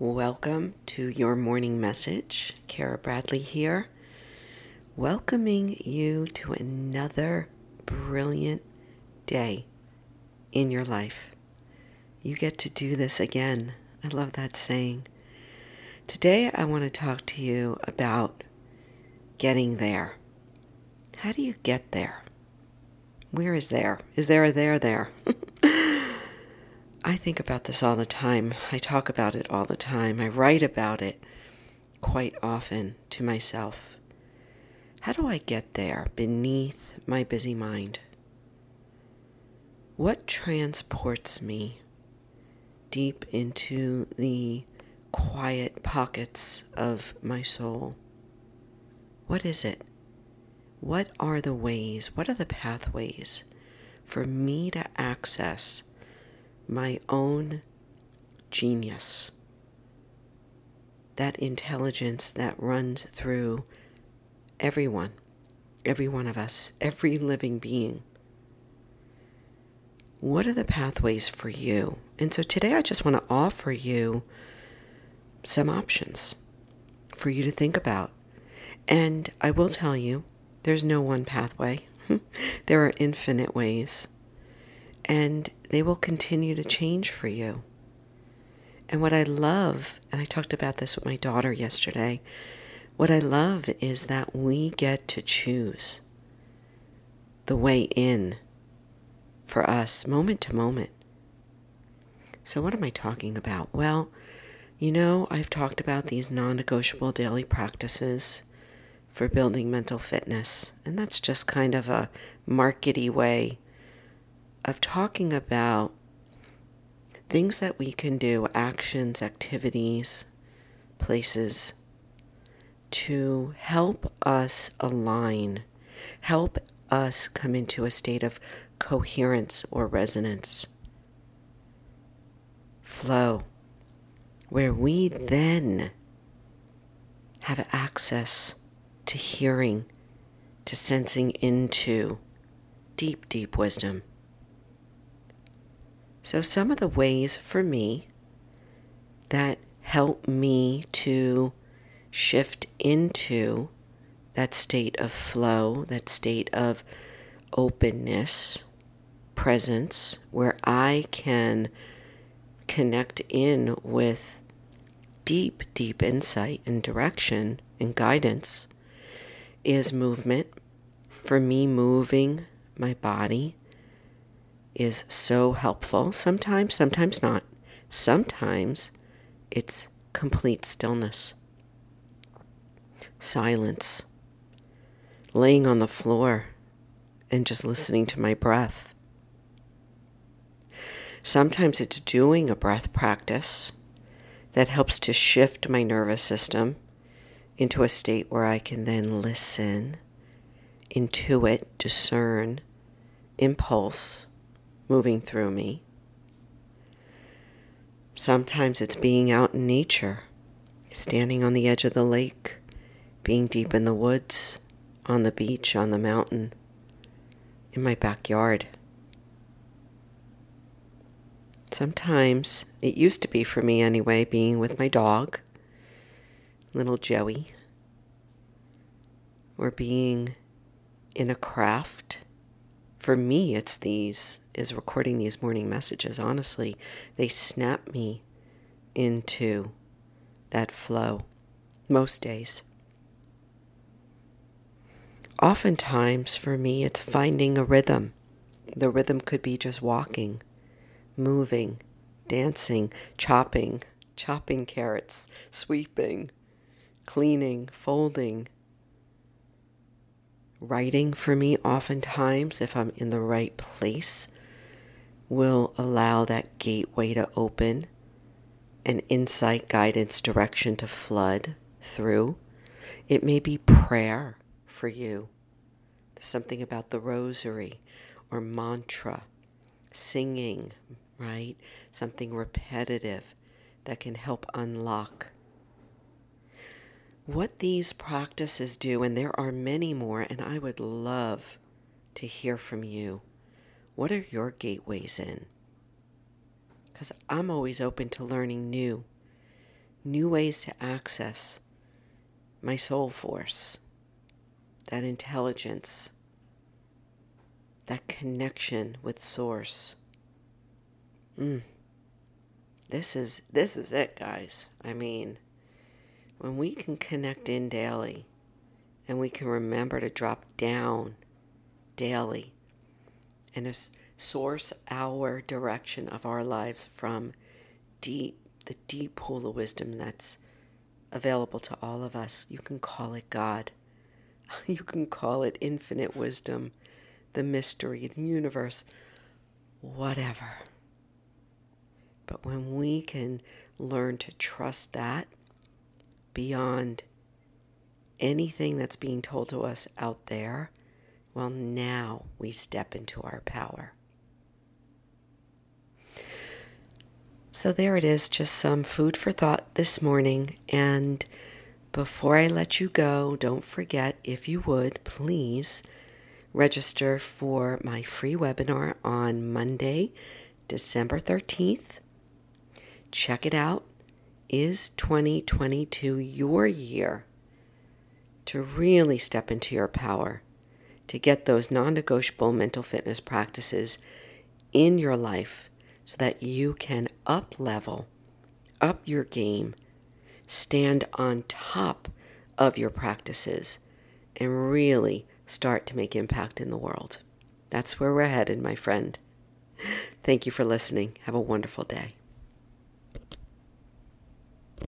Welcome to your morning message. Kara Bradley here, welcoming you to another brilliant day in your life. You get to do this again. I love that saying. Today, I want to talk to you about getting there. How do you get there? Where is there? Is there a there there? I think about this all the time. I talk about it all the time. I write about it quite often to myself. How do I get there beneath my busy mind? What transports me deep into the quiet pockets of my soul? What is it? What are the ways? What are the pathways for me to access? My own genius, that intelligence that runs through everyone, every one of us, every living being. What are the pathways for you? And so today I just want to offer you some options for you to think about. And I will tell you, there's no one pathway. there are infinite ways and they will continue to change for you. And what I love, and I talked about this with my daughter yesterday, what I love is that we get to choose the way in for us, moment to moment. So, what am I talking about? Well, you know, I've talked about these non negotiable daily practices for building mental fitness, and that's just kind of a markety way of talking about things that we can do, actions, activities, places to help us align, help us come into a state of coherence or resonance, flow, where we then have access to hearing, to sensing into deep, deep wisdom. So, some of the ways for me that help me to shift into that state of flow, that state of openness, presence, where I can connect in with deep, deep insight and direction and guidance is movement. For me, moving my body is so helpful. Sometimes, sometimes not. Sometimes it's complete stillness, silence, laying on the floor and just listening to my breath. Sometimes it's doing a breath practice that helps to shift my nervous system into a state where I can then listen, intuit, discern, impulse, moving through me. Sometimes it's being out in nature, standing on the edge of the lake, being deep in the woods, on the beach, on the mountain, in my backyard. Sometimes, it used to be for me anyway, being with my dog, little Joey, or being in a craft. For me, it's these is recording these morning messages, honestly, they snap me into that flow most days. Oftentimes, for me, it's finding a rhythm. The rhythm could be just walking, moving, dancing, chopping, chopping carrots, sweeping, cleaning, folding. Writing for me, oftentimes, if I'm in the right place, will allow that gateway to open and insight, guidance, direction to flood through. It may be prayer for you. Something about the rosary or mantra, singing, right? Something repetitive that can help unlock. What these practices do, and there are many more, and I would love to hear from you. What are your gateways in? Because I'm always open to learning new, new ways to access my soul force, that intelligence, that connection with source. Mm. This is this is it, guys. I mean, when we can connect in daily and we can remember to drop down daily and source our direction of our lives from deep the deep pool of wisdom that's available to all of us. You can call it God. You can call it infinite wisdom, the mystery, the universe, whatever. But when we can learn to trust that beyond anything that's being told to us out there, well, now we step into our power. So there it is, just some food for thought this morning. And before I let you go, don't forget, if you would, please register for my free webinar on Monday, December 13th. Check it out. Is 2022 your year to really step into your power, to get those non negotiable mental fitness practices in your life? so that you can up level, up your game, stand on top of your practices, and really start to make impact in the world. That's where we're headed, my friend. Thank you for listening. Have a wonderful day.